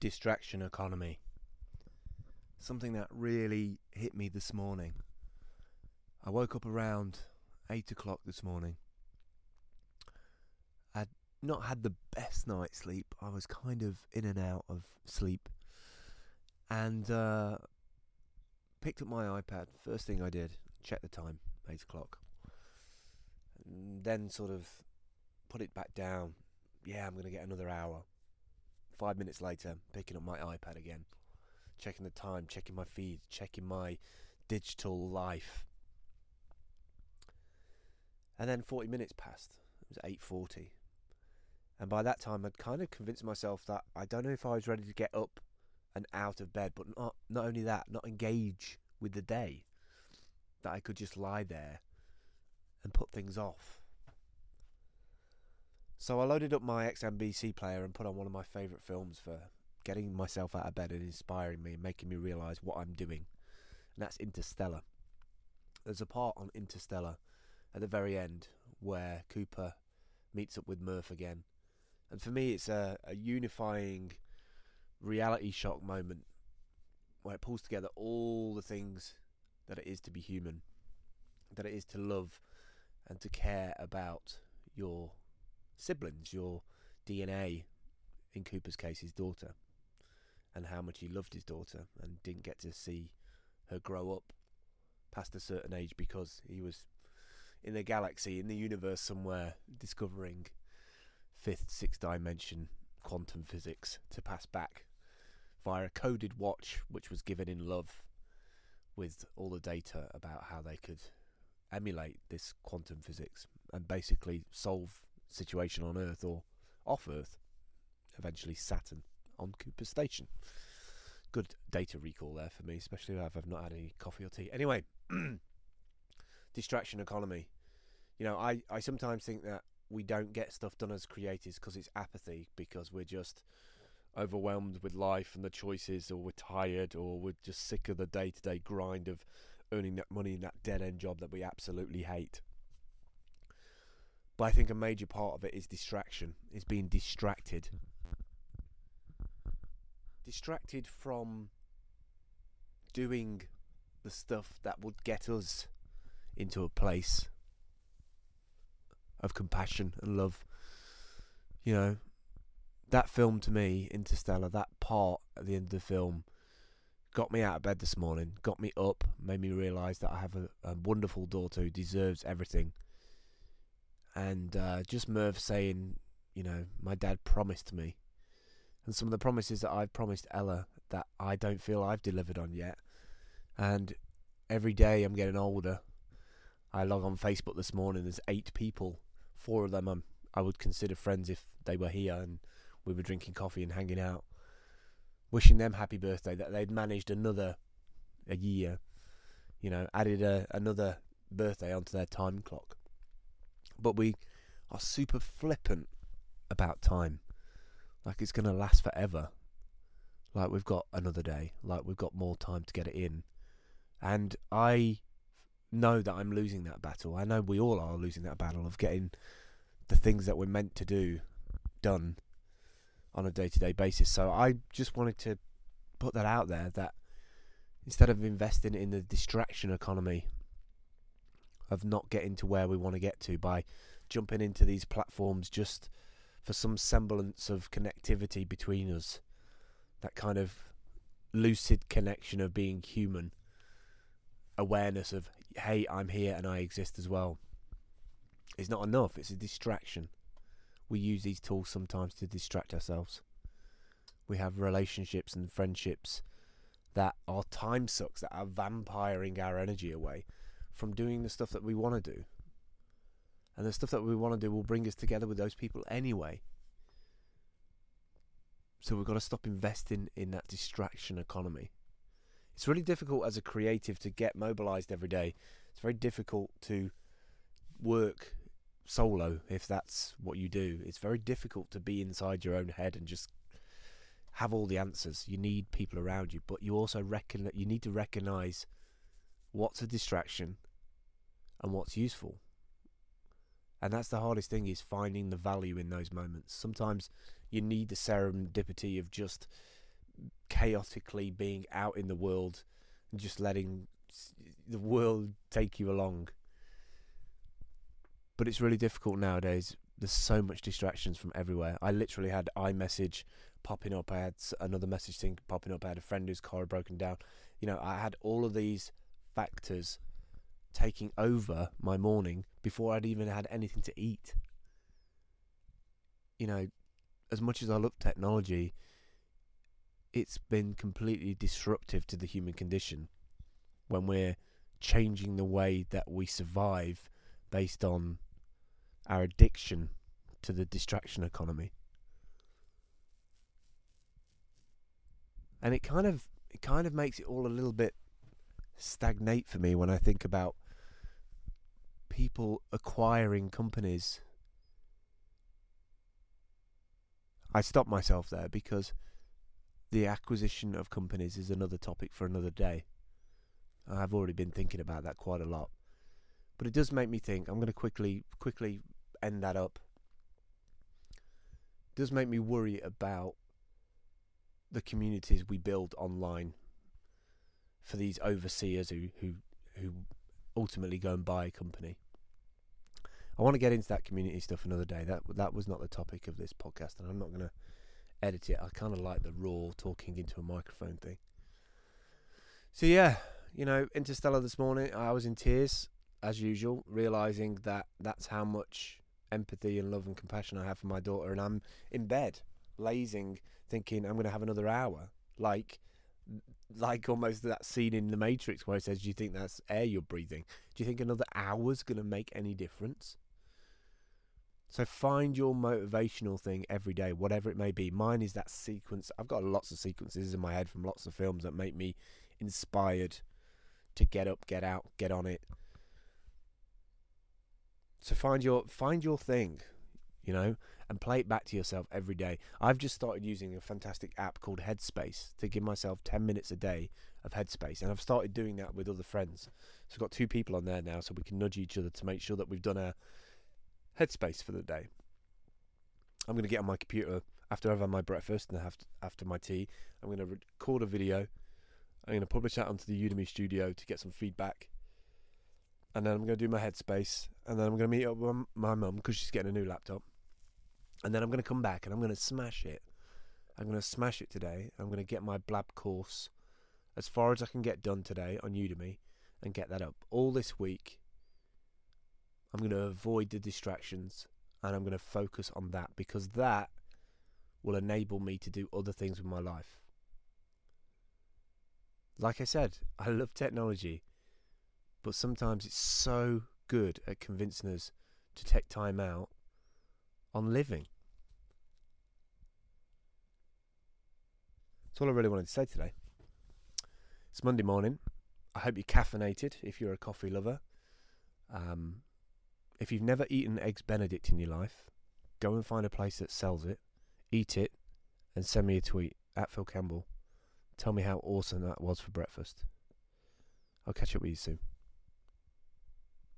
distraction economy. Something that really hit me this morning. I woke up around 8 o'clock this morning. I'd not had the best night's sleep. I was kind of in and out of sleep. And uh, picked up my iPad. First thing I did, check the time, 8 o'clock. And then sort of put it back down. Yeah, I'm going to get another hour. Five minutes later, picking up my iPad again, checking the time, checking my feed, checking my digital life. And then 40 minutes passed. It was 8:40. And by that time I'd kind of convinced myself that I don't know if I was ready to get up and out of bed, but not not only that, not engage with the day. That I could just lie there and put things off. So I loaded up my XBMC player and put on one of my favourite films for getting myself out of bed and inspiring me and making me realise what I'm doing. And that's Interstellar. There's a part on Interstellar at the very end where Cooper meets up with Murph again. And for me, it's a, a unifying reality shock moment where it pulls together all the things that it is to be human, that it is to love and to care about your siblings, your DNA, in Cooper's case, his daughter, and how much he loved his daughter and didn't get to see her grow up past a certain age because he was in the galaxy, in the universe somewhere, discovering fifth, sixth dimension quantum physics to pass back via a coded watch which was given in love with all the data about how they could emulate this quantum physics and basically solve situation on Earth or off Earth, eventually Saturn on Cooper Station. Good data recall there for me, especially if I've not had any coffee or tea. Anyway, distraction economy. You know, I, I sometimes think that we don't get stuff done as creators because it's apathy, because we're just overwhelmed with life and the choices, or we're tired, or we're just sick of the day to day grind of earning that money in that dead end job that we absolutely hate. But I think a major part of it is distraction, is being distracted. Distracted from doing the stuff that would get us into a place of compassion and love. You know, that film to me, Interstellar, that part at the end of the film got me out of bed this morning, got me up, made me realise that I have a, a, wonderful daughter who deserves everything. And uh, just Murph saying, you know, my dad promised me. And some of the promises that I've promised Ella that I don't feel I've delivered on yet. And every day I'm getting older. I log on Facebook this morning, there's eight people. Four of them I'm, I would consider friends if they were here and we were drinking coffee and hanging out wishing them happy birthday that they'd managed another a year, you know, added a, another birthday onto their time clock. But we are super flippant about time, like it's going to last forever. Like we've got another day, like we've got more time to get it in. And I know that I'm losing that battle. I know we all are losing that battle of getting the things that we're meant to do done on a day to day basis. So I just wanted to put that out there that instead of investing in the distraction economy of not getting to where we want to get to by jumping into these platforms just for some semblance of connectivity between us, that kind of lucid connection of being human, awareness of, hey, I'm here and I exist as well, is not enough. It's a distraction we use these tools sometimes to distract ourselves. We have relationships and friendships that are time sucks, that are vampiring our energy away from doing the stuff that we want to do. And the stuff that we want to do will bring us together with those people anyway. So we've got to stop investing in that distraction economy. It's really difficult as a creative to get mobilized every day. It's very difficult to work solo if that's what you do. It's very difficult to be inside your own head and just have all the answers. You need people around you, but you also reckon that you need to recognize what's a distraction and what's useful. And that's the hardest thing is finding the value in those moments. Sometimes you need the serendipity of just chaotically being out in the world and just letting the world take you along. But it's really difficult nowadays. There's so much distractions from everywhere. I literally had iMessage popping up. I had another message thing popping up. I had a friend whose car had broken down. You know, I had all of these factors taking over my morning before I'd even had anything to eat. You know, as much as I love technology, it's been completely disruptive to the human condition when we're changing the way that we survive based on our addiction to the distraction economy. And it kind of it kind of makes it all a little bit stagnate for me when I think about people acquiring companies. I stop myself there because the acquisition of companies is another topic for another day. I've already been thinking about that quite a lot. But it does make me think. I'm going to quickly quickly end that up. It does make me worry about the communities we build online for these overseers who who who ultimately go and buy a company. I want to get into that community stuff another day. That that was not the topic of this podcast, and I'm not going to edit it. I kind of like the raw talking into a microphone thing. So yeah, you know, Interstellar this morning, I was in tears as usual, realizing that that's how much empathy and love and compassion I have for my daughter, and I'm in bed, lazing, thinking I'm going to have another hour, like, like almost that scene in The Matrix where it says, "Do you think that's air you're breathing? Do you think another hour's going to make any difference?" So find your motivational thing every day, whatever it may be. Mine is that sequence. I've got lots of sequences in my head from lots of films that make me inspired to get up, get out, get on it. So find your find your thing, you know, and play it back to yourself every day. I've just started using a fantastic app called Headspace to give myself 10 minutes a day of Headspace, and I've started doing that with other friends. So I've got two people on there now, so we can nudge each other to make sure that we've done our Headspace for the day. I'm going to get on my computer after I've had my breakfast and after, my tea. I'm going to record a video I'm going to publish that onto the Udemy studio to get some feedback. And then I'm going to do my headspace. And then I'm going to meet up with my mum because she's getting a new laptop. And then I'm going to come back and I'm going to smash it. I'm going to smash it today. I'm going to get my blab course as far as I can get done today on Udemy and get that up. All this week, I'm going to avoid the distractions and I'm going to focus on that because that will enable me to do other things with my life. Like I said, I love technology, but sometimes it's so good at convincing us to take time out on living. That's all I really wanted to say today. It's Monday morning. I hope you're caffeinated if you're a coffee lover. Um, if you've never eaten Eggs Benedict in your life, go and find a place that sells it, eat it, and send me a tweet at Phil Campbell. Tell me how awesome that was for breakfast. I'll catch up with you soon.